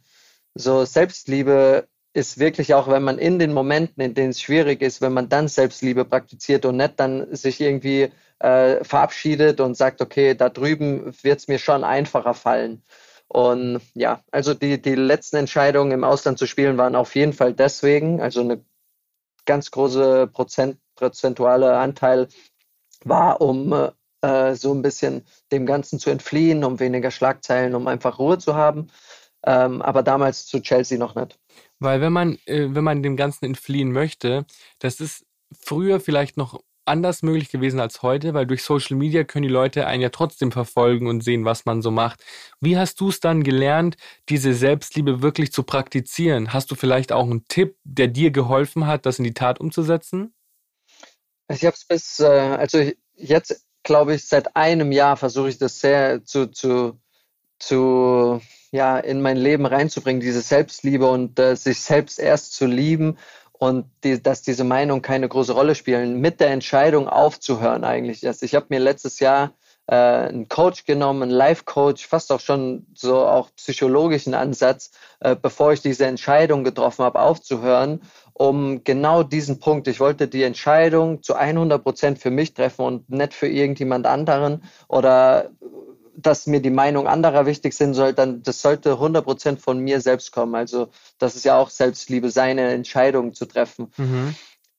Speaker 2: so Selbstliebe ist wirklich auch, wenn man in den Momenten, in denen es schwierig ist, wenn man dann Selbstliebe praktiziert und nicht dann sich irgendwie äh, verabschiedet und sagt, okay, da drüben wird es mir schon einfacher fallen. Und ja, also die, die letzten Entscheidungen im Ausland zu spielen waren auf jeden Fall deswegen, also eine ganz große Prozent, prozentuale Anteil war, um äh, so ein bisschen dem Ganzen zu entfliehen, um weniger Schlagzeilen, um einfach Ruhe zu haben. Ähm, aber damals zu Chelsea noch nicht.
Speaker 1: Weil wenn man, äh, wenn man dem Ganzen entfliehen möchte, das ist früher vielleicht noch anders möglich gewesen als heute, weil durch Social Media können die Leute einen ja trotzdem verfolgen und sehen, was man so macht. Wie hast du es dann gelernt, diese Selbstliebe wirklich zu praktizieren? Hast du vielleicht auch einen Tipp, der dir geholfen hat, das in die Tat umzusetzen?
Speaker 2: Ich habe es bis, äh, also jetzt glaube ich, seit einem Jahr versuche ich das sehr zu, zu, zu ja, in mein Leben reinzubringen, diese Selbstliebe und äh, sich selbst erst zu lieben und die, dass diese Meinungen keine große Rolle spielen, mit der Entscheidung aufzuhören eigentlich. Also ich habe mir letztes Jahr äh, einen Coach genommen, einen Life-Coach, fast auch schon so auch psychologischen Ansatz, äh, bevor ich diese Entscheidung getroffen habe, aufzuhören, um genau diesen Punkt. Ich wollte die Entscheidung zu 100 Prozent für mich treffen und nicht für irgendjemand anderen oder dass mir die Meinung anderer wichtig sind soll, dann das sollte 100% von mir selbst kommen. Also das ist ja auch Selbstliebe, seine Entscheidung zu treffen. Mhm.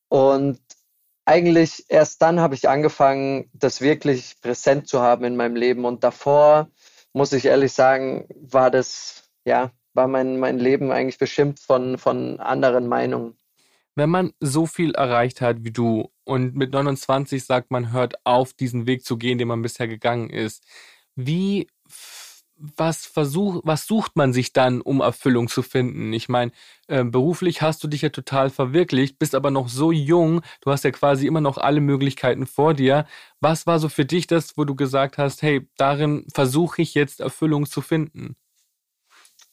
Speaker 2: Und eigentlich erst dann habe ich angefangen, das wirklich präsent zu haben in meinem Leben. Und davor, muss ich ehrlich sagen, war das, ja, war mein, mein Leben eigentlich bestimmt von, von anderen Meinungen.
Speaker 1: Wenn man so viel erreicht hat wie du und mit 29 sagt, man hört auf, diesen Weg zu gehen, den man bisher gegangen ist, wie was versuch, was sucht man sich dann, um Erfüllung zu finden? Ich meine, äh, beruflich hast du dich ja total verwirklicht, bist aber noch so jung, du hast ja quasi immer noch alle Möglichkeiten vor dir. Was war so für dich das, wo du gesagt hast, hey, darin versuche ich jetzt Erfüllung zu finden?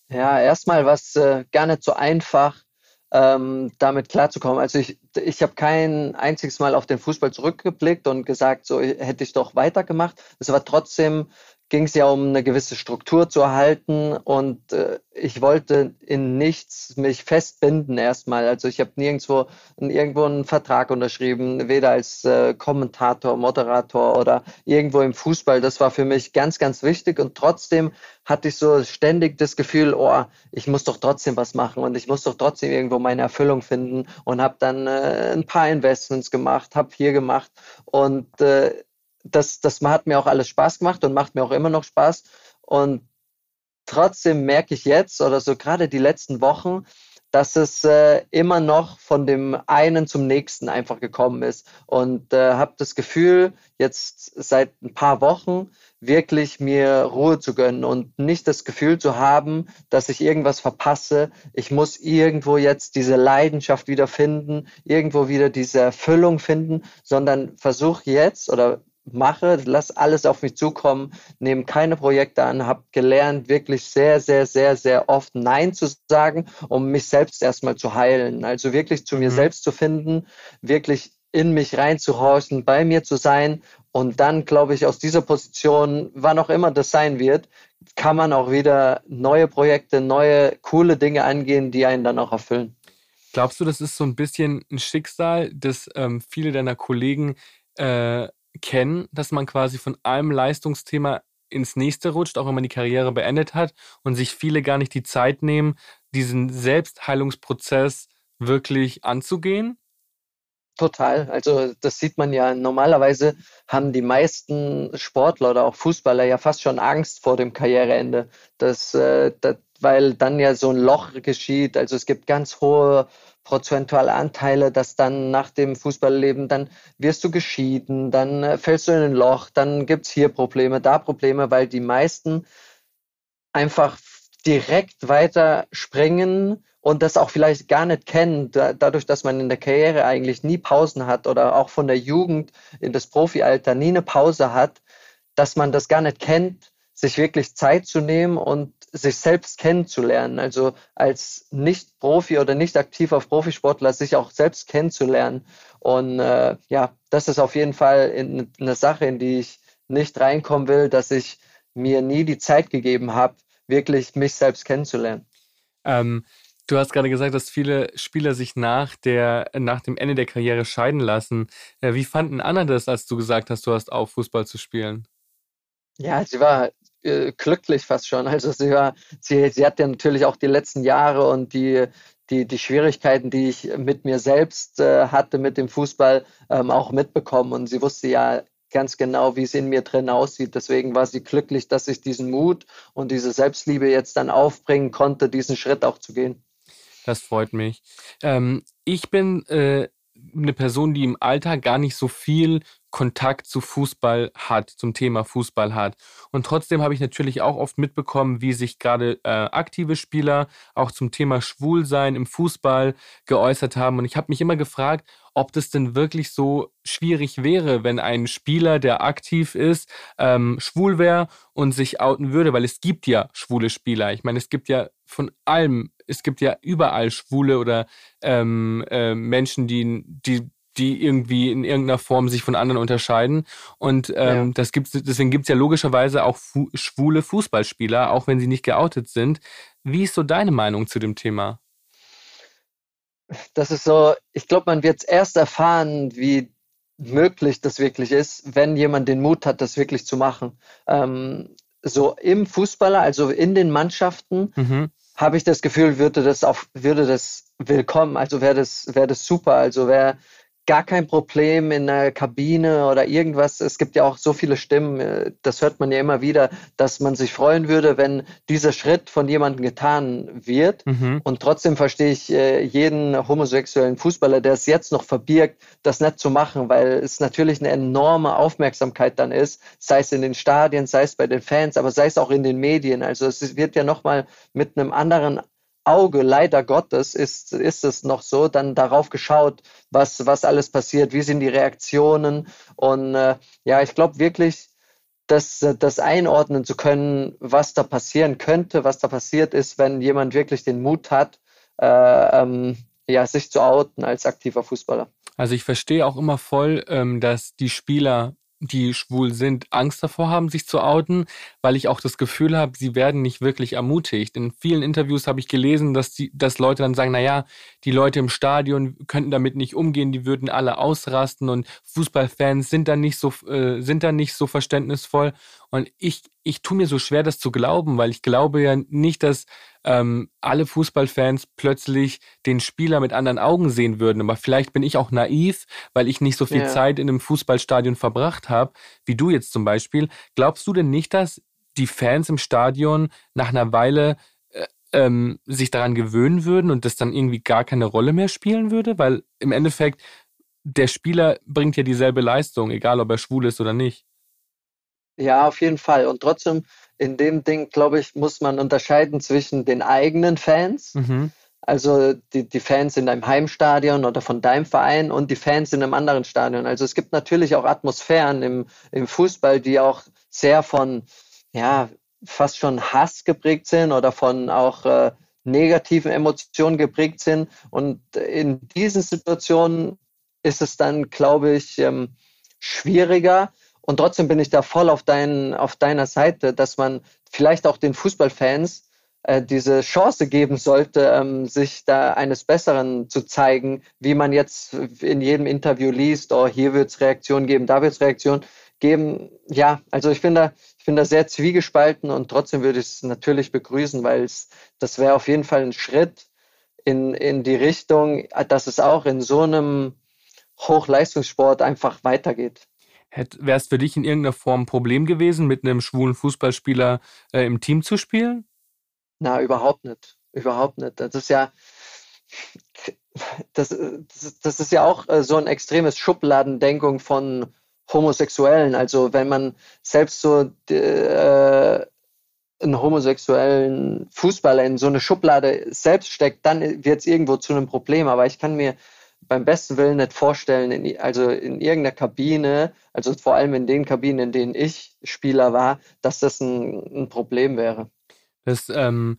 Speaker 2: Ja, erstmal was äh, gar nicht so einfach, ähm, damit klarzukommen. Also ich, ich habe kein einziges Mal auf den Fußball zurückgeblickt und gesagt, so hätte ich doch weitergemacht. Es war trotzdem ging es ja um eine gewisse Struktur zu erhalten und äh, ich wollte in nichts mich festbinden erstmal. Also ich habe nirgendwo irgendwo einen Vertrag unterschrieben, weder als äh, Kommentator, Moderator oder irgendwo im Fußball. Das war für mich ganz, ganz wichtig und trotzdem hatte ich so ständig das Gefühl, oh, ich muss doch trotzdem was machen und ich muss doch trotzdem irgendwo meine Erfüllung finden und habe dann äh, ein paar Investments gemacht, habe hier gemacht und äh, das, das hat mir auch alles Spaß gemacht und macht mir auch immer noch Spaß. Und trotzdem merke ich jetzt oder so gerade die letzten Wochen, dass es äh, immer noch von dem einen zum nächsten einfach gekommen ist. Und äh, habe das Gefühl, jetzt seit ein paar Wochen wirklich mir Ruhe zu gönnen und nicht das Gefühl zu haben, dass ich irgendwas verpasse. Ich muss irgendwo jetzt diese Leidenschaft wieder finden, irgendwo wieder diese Erfüllung finden, sondern versuche jetzt oder mache, lass alles auf mich zukommen, nehme keine Projekte an, habe gelernt, wirklich sehr, sehr, sehr, sehr oft Nein zu sagen, um mich selbst erstmal zu heilen. Also wirklich zu mir mhm. selbst zu finden, wirklich in mich reinzuhorchen, bei mir zu sein und dann, glaube ich, aus dieser Position, wann auch immer das sein wird, kann man auch wieder neue Projekte, neue coole Dinge angehen, die einen dann auch erfüllen.
Speaker 1: Glaubst du, das ist so ein bisschen ein Schicksal, dass ähm, viele deiner Kollegen äh, kennen, dass man quasi von einem Leistungsthema ins nächste rutscht, auch wenn man die Karriere beendet hat und sich viele gar nicht die Zeit nehmen, diesen Selbstheilungsprozess wirklich anzugehen?
Speaker 2: Total. Also das sieht man ja. Normalerweise haben die meisten Sportler oder auch Fußballer ja fast schon Angst vor dem Karriereende. Das, äh, das, weil dann ja so ein Loch geschieht. Also es gibt ganz hohe prozentuale Anteile, dass dann nach dem Fußballleben, dann wirst du geschieden, dann äh, fällst du in ein Loch, dann gibt es hier Probleme, da Probleme, weil die meisten einfach direkt weiter springen und das auch vielleicht gar nicht kennen, da, dadurch, dass man in der Karriere eigentlich nie Pausen hat oder auch von der Jugend in das Profialter nie eine Pause hat, dass man das gar nicht kennt, sich wirklich Zeit zu nehmen und sich selbst kennenzulernen, also als Nicht-Profi oder nicht aktiver Profisportler sich auch selbst kennenzulernen. Und äh, ja, das ist auf jeden Fall in, eine Sache, in die ich nicht reinkommen will, dass ich mir nie die Zeit gegeben habe, wirklich mich selbst kennenzulernen.
Speaker 1: Ähm, du hast gerade gesagt, dass viele Spieler sich nach, der, nach dem Ende der Karriere scheiden lassen. Äh, wie fanden Anna das, als du gesagt hast, du hast auf, Fußball zu spielen?
Speaker 2: Ja, sie war äh, glücklich fast schon. Also sie war, sie, sie hat ja natürlich auch die letzten Jahre und die, die, die Schwierigkeiten, die ich mit mir selbst äh, hatte, mit dem Fußball, ähm, auch mitbekommen. Und sie wusste ja ganz genau, wie es in mir drin aussieht. Deswegen war sie glücklich, dass ich diesen Mut und diese Selbstliebe jetzt dann aufbringen konnte, diesen Schritt auch zu gehen.
Speaker 1: Das freut mich. Ähm, ich bin äh, eine Person, die im Alltag gar nicht so viel Kontakt zu Fußball hat, zum Thema Fußball hat. Und trotzdem habe ich natürlich auch oft mitbekommen, wie sich gerade äh, aktive Spieler auch zum Thema Schwulsein im Fußball geäußert haben. Und ich habe mich immer gefragt, ob das denn wirklich so schwierig wäre, wenn ein Spieler, der aktiv ist, ähm, schwul wäre und sich outen würde, weil es gibt ja schwule Spieler. Ich meine, es gibt ja von allem, es gibt ja überall schwule oder ähm, äh, Menschen, die, die die irgendwie in irgendeiner Form sich von anderen unterscheiden. Und ähm, ja. das gibt's, deswegen gibt es ja logischerweise auch fu schwule Fußballspieler, auch wenn sie nicht geoutet sind. Wie ist so deine Meinung zu dem Thema?
Speaker 2: Das ist so, ich glaube, man wird es erst erfahren, wie möglich das wirklich ist, wenn jemand den Mut hat, das wirklich zu machen. Ähm, so im Fußballer, also in den Mannschaften, mhm. habe ich das Gefühl, würde das auf, würde das willkommen, also wäre das, wäre das super. Also wäre gar kein Problem in der Kabine oder irgendwas. Es gibt ja auch so viele Stimmen, äh, das hört man ja immer wieder, dass man sich freuen würde, wenn dieser Schritt von jemandem getan wird. Mhm. Und trotzdem verstehe ich äh, jeden homosexuellen Fußballer, der es jetzt noch verbirgt, das nicht zu machen, weil es natürlich eine enorme Aufmerksamkeit dann ist, sei es in den Stadien, sei es bei den Fans, aber sei es auch in den Medien. Also es wird ja nochmal mit einem anderen Auge, leider Gottes, ist, ist es noch so, dann darauf geschaut, was, was alles passiert, wie sind die Reaktionen. Und äh, ja, ich glaube wirklich, das, das einordnen zu können, was da passieren könnte, was da passiert ist, wenn jemand wirklich den Mut hat, äh, ähm, ja, sich zu outen als aktiver Fußballer.
Speaker 1: Also ich verstehe auch immer voll, ähm, dass die Spieler die schwul sind, Angst davor haben, sich zu outen, weil ich auch das Gefühl habe, sie werden nicht wirklich ermutigt. In vielen Interviews habe ich gelesen, dass die, dass Leute dann sagen, na ja, die Leute im Stadion könnten damit nicht umgehen, die würden alle ausrasten und Fußballfans sind dann nicht so, äh, sind dann nicht so verständnisvoll. Und ich, ich tue mir so schwer, das zu glauben, weil ich glaube ja nicht, dass ähm, alle Fußballfans plötzlich den Spieler mit anderen Augen sehen würden. Aber vielleicht bin ich auch naiv, weil ich nicht so viel ja. Zeit in einem Fußballstadion verbracht habe, wie du jetzt zum Beispiel. Glaubst du denn nicht, dass die Fans im Stadion nach einer Weile äh, ähm, sich daran gewöhnen würden und das dann irgendwie gar keine Rolle mehr spielen würde? Weil im Endeffekt der Spieler bringt ja dieselbe Leistung, egal ob er schwul ist oder nicht.
Speaker 2: Ja, auf jeden Fall. Und trotzdem, in dem Ding, glaube ich, muss man unterscheiden zwischen den eigenen Fans, mhm. also die, die Fans in deinem Heimstadion oder von deinem Verein und die Fans in einem anderen Stadion. Also es gibt natürlich auch Atmosphären im, im Fußball, die auch sehr von, ja, fast schon Hass geprägt sind oder von auch äh, negativen Emotionen geprägt sind. Und in diesen Situationen ist es dann, glaube ich, ähm, schwieriger. Und trotzdem bin ich da voll auf, dein, auf deiner Seite, dass man vielleicht auch den Fußballfans äh, diese Chance geben sollte, ähm, sich da eines Besseren zu zeigen, wie man jetzt in jedem Interview liest, oh, hier wird es Reaktion geben, da wird es Reaktion geben. Ja, also ich bin da, ich bin da sehr zwiegespalten und trotzdem würde ich es natürlich begrüßen, weil es, das wäre auf jeden Fall ein Schritt in, in die Richtung, dass es auch in so einem Hochleistungssport einfach weitergeht.
Speaker 1: Wäre es für dich in irgendeiner Form ein Problem gewesen, mit einem schwulen Fußballspieler äh, im Team zu spielen?
Speaker 2: Na, überhaupt nicht. Überhaupt nicht. Das ist ja, das, das, das ist ja auch äh, so ein extremes Schubladendenkung von Homosexuellen. Also wenn man selbst so äh, einen homosexuellen Fußballer in so eine Schublade selbst steckt, dann wird es irgendwo zu einem Problem. Aber ich kann mir beim besten Willen nicht vorstellen, in, also in irgendeiner Kabine, also vor allem in den Kabinen, in denen ich Spieler war, dass das ein, ein Problem wäre.
Speaker 1: Das ähm,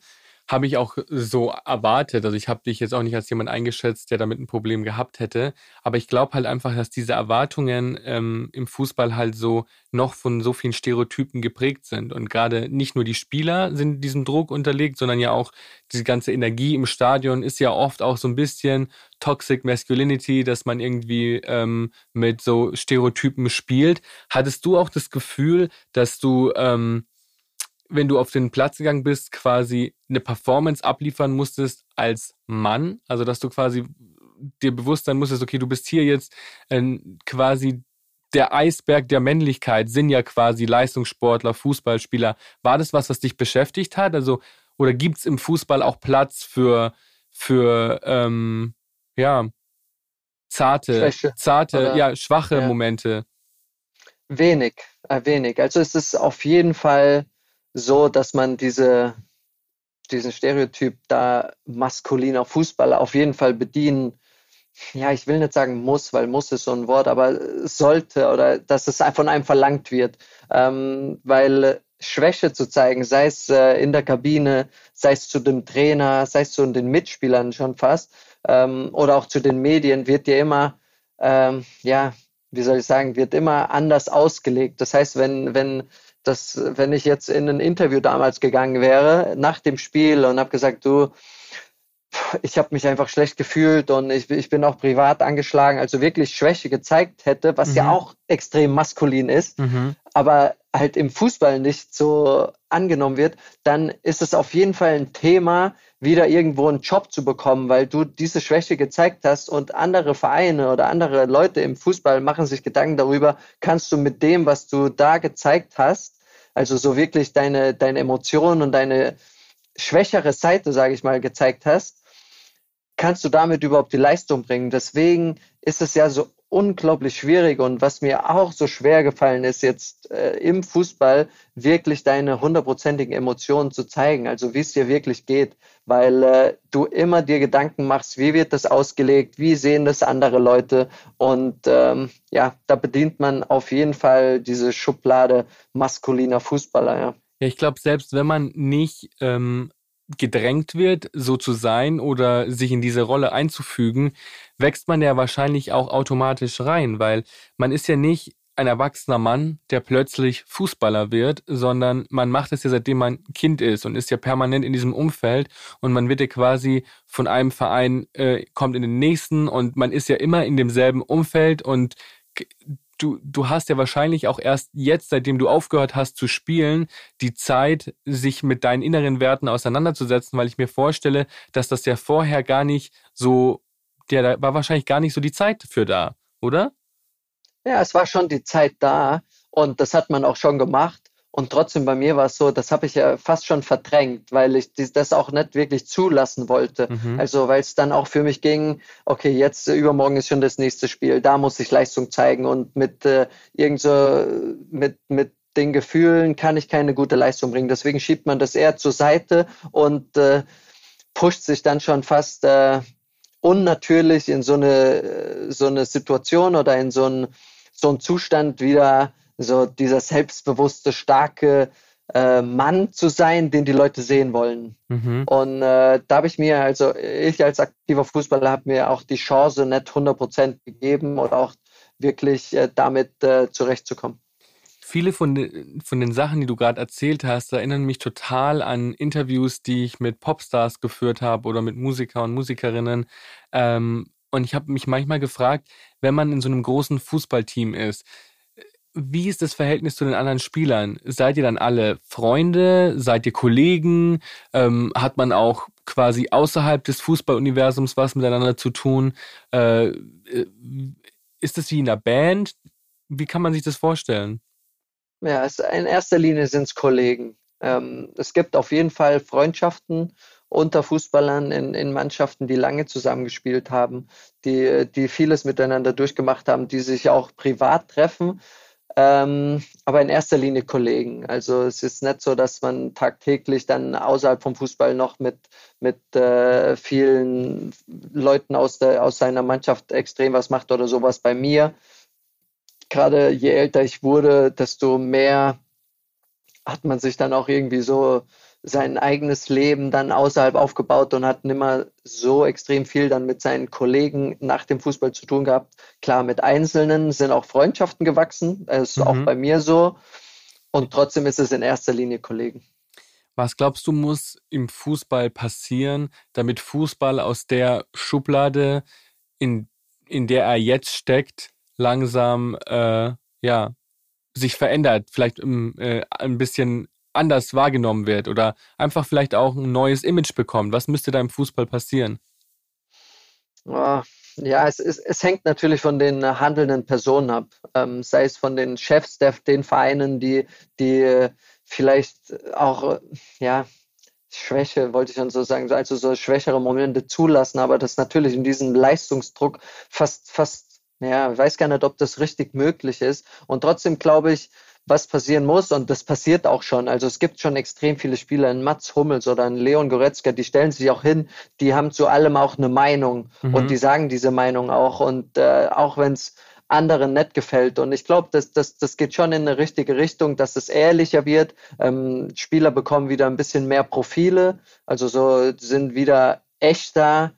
Speaker 1: habe ich auch so erwartet. Also ich habe dich jetzt auch nicht als jemand eingeschätzt, der damit ein Problem gehabt hätte. Aber ich glaube halt einfach, dass diese Erwartungen ähm, im Fußball halt so noch von so vielen Stereotypen geprägt sind. Und gerade nicht nur die Spieler sind diesem Druck unterlegt, sondern ja auch diese ganze Energie im Stadion ist ja oft auch so ein bisschen Toxic Masculinity, dass man irgendwie ähm, mit so Stereotypen spielt. Hattest du auch das Gefühl, dass du ähm, wenn du auf den Platz gegangen bist, quasi eine Performance abliefern musstest als Mann. Also, dass du quasi dir bewusst sein musstest, okay, du bist hier jetzt äh, quasi der Eisberg der Männlichkeit, sind ja quasi Leistungssportler, Fußballspieler. War das was, was dich beschäftigt hat? Also, oder gibt es im Fußball auch Platz für, für ähm, ja, zarte, Schwäche. zarte, oder, ja, schwache ja. Momente?
Speaker 2: Wenig, äh, wenig. Also es ist auf jeden Fall so, dass man diese, diesen Stereotyp da maskuliner Fußballer auf jeden Fall bedienen, ja, ich will nicht sagen muss, weil muss ist so ein Wort, aber sollte oder dass es von einem verlangt wird, ähm, weil Schwäche zu zeigen, sei es äh, in der Kabine, sei es zu dem Trainer, sei es zu den Mitspielern schon fast ähm, oder auch zu den Medien, wird dir immer, ähm, ja, wie soll ich sagen, wird immer anders ausgelegt. Das heißt, wenn, wenn dass wenn ich jetzt in ein Interview damals gegangen wäre, nach dem Spiel und habe gesagt, du, ich habe mich einfach schlecht gefühlt und ich, ich bin auch privat angeschlagen, also wirklich Schwäche gezeigt hätte, was mhm. ja auch extrem maskulin ist, mhm. aber halt im Fußball nicht so angenommen wird, dann ist es auf jeden Fall ein Thema, wieder irgendwo einen Job zu bekommen, weil du diese Schwäche gezeigt hast und andere Vereine oder andere Leute im Fußball machen sich Gedanken darüber, kannst du mit dem, was du da gezeigt hast, also so wirklich deine, deine Emotionen und deine schwächere Seite, sage ich mal, gezeigt hast, kannst du damit überhaupt die Leistung bringen. Deswegen ist es ja so unglaublich schwierig. Und was mir auch so schwer gefallen ist, jetzt äh, im Fußball wirklich deine hundertprozentigen Emotionen zu zeigen, also wie es dir wirklich geht, weil äh, du immer dir Gedanken machst, wie wird das ausgelegt, wie sehen das andere Leute. Und ähm, ja, da bedient man auf jeden Fall diese Schublade maskuliner Fußballer, ja.
Speaker 1: Ich glaube, selbst wenn man nicht ähm, gedrängt wird, so zu sein oder sich in diese Rolle einzufügen, wächst man ja wahrscheinlich auch automatisch rein, weil man ist ja nicht ein erwachsener Mann, der plötzlich Fußballer wird, sondern man macht es ja seitdem man Kind ist und ist ja permanent in diesem Umfeld und man wird ja quasi von einem Verein, äh, kommt in den nächsten und man ist ja immer in demselben Umfeld und du, du hast ja wahrscheinlich auch erst jetzt, seitdem du aufgehört hast zu spielen, die Zeit, sich mit deinen inneren Werten auseinanderzusetzen, weil ich mir vorstelle, dass das ja vorher gar nicht so, ja, da war wahrscheinlich gar nicht so die Zeit für da, oder?
Speaker 2: Ja, es war schon die Zeit da und das hat man auch schon gemacht. Und trotzdem bei mir war es so, das habe ich ja fast schon verdrängt, weil ich das auch nicht wirklich zulassen wollte. Mhm. Also weil es dann auch für mich ging, okay, jetzt äh, übermorgen ist schon das nächste Spiel, da muss ich Leistung zeigen und mit äh, irgend so mit mit den Gefühlen kann ich keine gute Leistung bringen. Deswegen schiebt man das eher zur Seite und äh, pusht sich dann schon fast äh, unnatürlich in so eine äh, so eine Situation oder in so einen so einen Zustand wieder so dieser selbstbewusste, starke äh, Mann zu sein, den die Leute sehen wollen. Mhm. Und äh, da habe ich mir, also ich als aktiver Fußballer habe mir auch die Chance nicht 100% gegeben oder auch wirklich äh, damit äh, zurechtzukommen.
Speaker 1: Viele von, de, von den Sachen, die du gerade erzählt hast, erinnern mich total an Interviews, die ich mit Popstars geführt habe oder mit Musiker und Musikerinnen. Ähm, und ich habe mich manchmal gefragt, wenn man in so einem großen Fußballteam ist, wie ist das Verhältnis zu den anderen Spielern? Seid ihr dann alle Freunde? Seid ihr Kollegen? Ähm, hat man auch quasi außerhalb des Fußballuniversums was miteinander zu tun? Äh, äh, ist das wie in einer Band? Wie kann man sich das vorstellen?
Speaker 2: Ja, es, in erster Linie sind es Kollegen. Ähm, es gibt auf jeden Fall Freundschaften unter Fußballern in, in Mannschaften, die lange zusammengespielt haben, die, die vieles miteinander durchgemacht haben, die sich auch privat treffen ähm, aber in erster Linie Kollegen. Also es ist nicht so, dass man tagtäglich dann außerhalb vom Fußball noch mit, mit äh, vielen Leuten aus, der, aus seiner Mannschaft extrem was macht oder sowas. Bei mir, gerade je älter ich wurde, desto mehr hat man sich dann auch irgendwie so sein eigenes Leben dann außerhalb aufgebaut und hat nimmer so extrem viel dann mit seinen Kollegen nach dem Fußball zu tun gehabt. Klar, mit Einzelnen sind auch Freundschaften gewachsen, das ist mhm. auch bei mir so. Und trotzdem ist es in erster Linie Kollegen.
Speaker 1: Was glaubst du, muss im Fußball passieren, damit Fußball aus der Schublade, in, in der er jetzt steckt, langsam äh, ja, sich verändert, vielleicht im, äh, ein bisschen anders wahrgenommen wird oder einfach vielleicht auch ein neues Image bekommt? Was müsste da im Fußball passieren?
Speaker 2: Oh, ja, es, es, es hängt natürlich von den handelnden Personen ab, ähm, sei es von den Chefs der den Vereinen, die, die vielleicht auch, ja, Schwäche, wollte ich schon so sagen, also so schwächere Momente zulassen, aber das natürlich in diesem Leistungsdruck fast, fast, ja, ich weiß gar nicht, ob das richtig möglich ist. Und trotzdem glaube ich, was passieren muss und das passiert auch schon. Also es gibt schon extrem viele Spieler, ein Mats Hummels oder ein Leon Goretzka, die stellen sich auch hin, die haben zu allem auch eine Meinung mhm. und die sagen diese Meinung auch und äh, auch wenn es anderen nicht gefällt. Und ich glaube, das, das, das geht schon in eine richtige Richtung, dass es ehrlicher wird. Ähm, Spieler bekommen wieder ein bisschen mehr Profile, also so sind wieder echter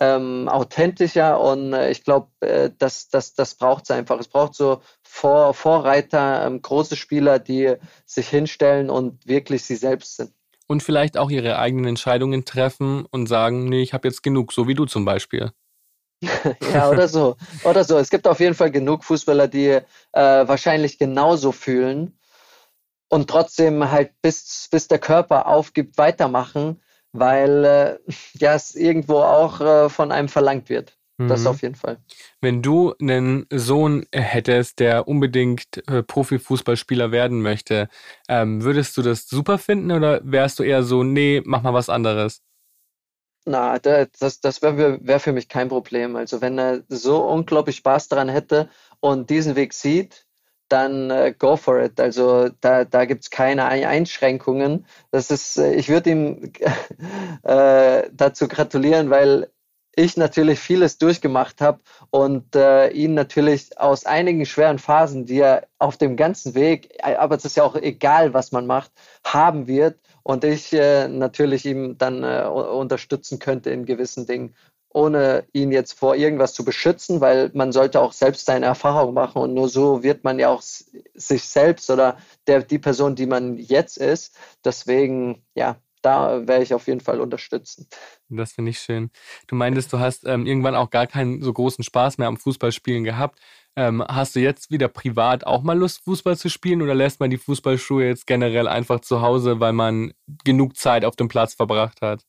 Speaker 2: ähm, authentischer und äh, ich glaube, äh, das, das, das braucht es einfach. Es braucht so Vor Vorreiter, ähm, große Spieler, die sich hinstellen und wirklich sie selbst sind.
Speaker 1: Und vielleicht auch ihre eigenen Entscheidungen treffen und sagen, nee, ich habe jetzt genug, so wie du zum Beispiel.
Speaker 2: ja, oder so. Oder so. Es gibt auf jeden Fall genug Fußballer, die äh, wahrscheinlich genauso fühlen und trotzdem halt bis, bis der Körper aufgibt, weitermachen weil äh, ja es irgendwo auch äh, von einem verlangt wird. Mhm. Das auf jeden Fall.
Speaker 1: Wenn du einen Sohn hättest, der unbedingt äh, Profifußballspieler werden möchte, ähm, würdest du das super finden oder wärst du eher so, nee, mach mal was anderes?
Speaker 2: Na, das, das wäre wär für mich kein Problem. Also wenn er so unglaublich Spaß daran hätte und diesen Weg sieht, dann äh, go for it. Also da, da gibt es keine Einschränkungen. Das ist, äh, ich würde ihm äh, dazu gratulieren, weil ich natürlich vieles durchgemacht habe und äh, ihn natürlich aus einigen schweren Phasen, die er auf dem ganzen Weg, äh, aber es ist ja auch egal, was man macht, haben wird und ich äh, natürlich ihm dann unterstützen könnte in gewissen Dingen ohne ihn jetzt vor irgendwas zu beschützen, weil man sollte auch selbst seine Erfahrung machen und nur so wird man ja auch sich selbst oder der, die Person, die man jetzt ist. Deswegen, ja, da wäre ich auf jeden Fall unterstützend.
Speaker 1: Das finde ich schön. Du meintest, du hast ähm, irgendwann auch gar keinen so großen Spaß mehr am Fußballspielen gehabt. Ähm, hast du jetzt wieder privat auch mal Lust, Fußball zu spielen oder lässt man die Fußballschuhe jetzt generell einfach zu Hause, weil man genug Zeit auf dem Platz verbracht hat?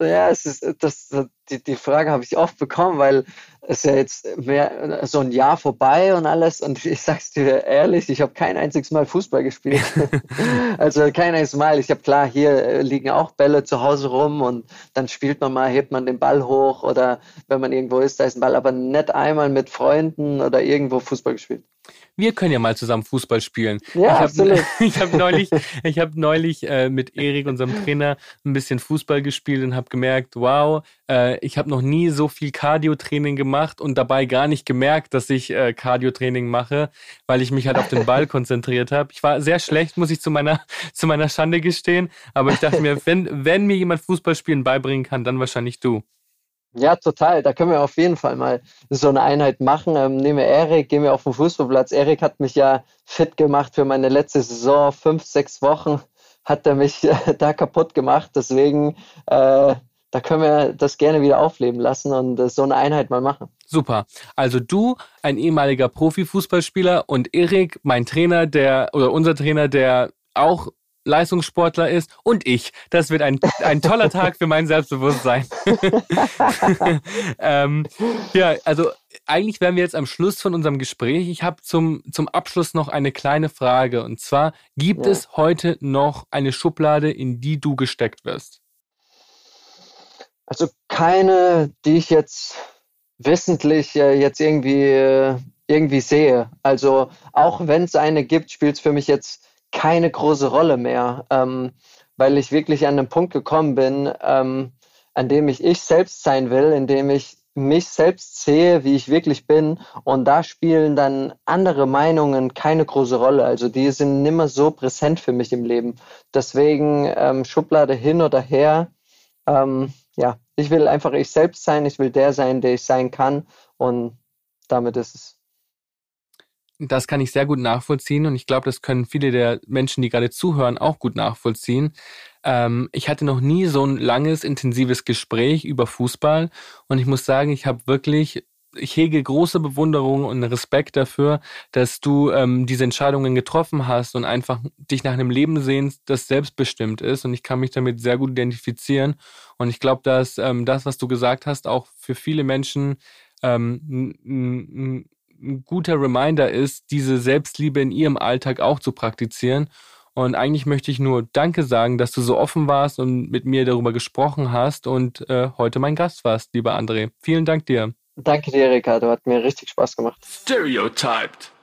Speaker 2: Ja, es ist, das, die, die Frage habe ich oft bekommen, weil es ja jetzt mehr, so ein Jahr vorbei und alles. Und ich sag's dir ehrlich, ich habe kein einziges Mal Fußball gespielt. also kein einziges Mal. Ich habe klar, hier liegen auch Bälle zu Hause rum und dann spielt man mal, hebt man den Ball hoch oder wenn man irgendwo ist, da ist ein Ball, aber nicht einmal mit Freunden oder irgendwo Fußball gespielt
Speaker 1: wir können ja mal zusammen Fußball spielen.
Speaker 2: Ja,
Speaker 1: ich habe hab neulich, ich hab neulich äh, mit Erik, unserem Trainer, ein bisschen Fußball gespielt und habe gemerkt, wow, äh, ich habe noch nie so viel Cardio-Training gemacht und dabei gar nicht gemerkt, dass ich äh, Cardio-Training mache, weil ich mich halt auf den Ball konzentriert habe. Ich war sehr schlecht, muss ich zu meiner, zu meiner Schande gestehen, aber ich dachte mir, wenn, wenn mir jemand Fußballspielen beibringen kann, dann wahrscheinlich du.
Speaker 2: Ja, total. Da können wir auf jeden Fall mal so eine Einheit machen. Ähm, nehmen wir Erik, gehen wir auf den Fußballplatz. Erik hat mich ja fit gemacht für meine letzte Saison. Fünf, sechs Wochen hat er mich äh, da kaputt gemacht. Deswegen, äh, da können wir das gerne wieder aufleben lassen und äh, so eine Einheit mal machen.
Speaker 1: Super. Also du, ein ehemaliger Profifußballspieler und Erik, mein Trainer, der oder unser Trainer, der auch Leistungssportler ist und ich. Das wird ein, ein toller Tag für mein Selbstbewusstsein. ähm, ja, also eigentlich wären wir jetzt am Schluss von unserem Gespräch. Ich habe zum, zum Abschluss noch eine kleine Frage. Und zwar, gibt ja. es heute noch eine Schublade, in die du gesteckt wirst?
Speaker 2: Also keine, die ich jetzt wissentlich äh, jetzt irgendwie, äh, irgendwie sehe. Also auch wenn es eine gibt, spielt es für mich jetzt keine große Rolle mehr, ähm, weil ich wirklich an den Punkt gekommen bin, ähm, an dem ich ich selbst sein will, in dem ich mich selbst sehe, wie ich wirklich bin. Und da spielen dann andere Meinungen keine große Rolle. Also die sind nimmer so präsent für mich im Leben. Deswegen ähm, Schublade hin oder her. Ähm, ja, ich will einfach ich selbst sein. Ich will der sein, der ich sein kann. Und damit ist es.
Speaker 1: Das kann ich sehr gut nachvollziehen und ich glaube, das können viele der Menschen, die gerade zuhören, auch gut nachvollziehen. Ähm, ich hatte noch nie so ein langes, intensives Gespräch über Fußball und ich muss sagen, ich habe wirklich ich hege große Bewunderung und Respekt dafür, dass du ähm, diese Entscheidungen getroffen hast und einfach dich nach einem Leben sehnst, das selbstbestimmt ist. Und ich kann mich damit sehr gut identifizieren. Und ich glaube, dass ähm, das, was du gesagt hast, auch für viele Menschen ähm, ein guter Reminder ist, diese Selbstliebe in ihrem Alltag auch zu praktizieren. Und eigentlich möchte ich nur Danke sagen, dass du so offen warst und mit mir darüber gesprochen hast und äh, heute mein Gast warst, lieber André. Vielen Dank dir.
Speaker 2: Danke dir, Ricardo. Hat mir richtig Spaß gemacht. Stereotyped.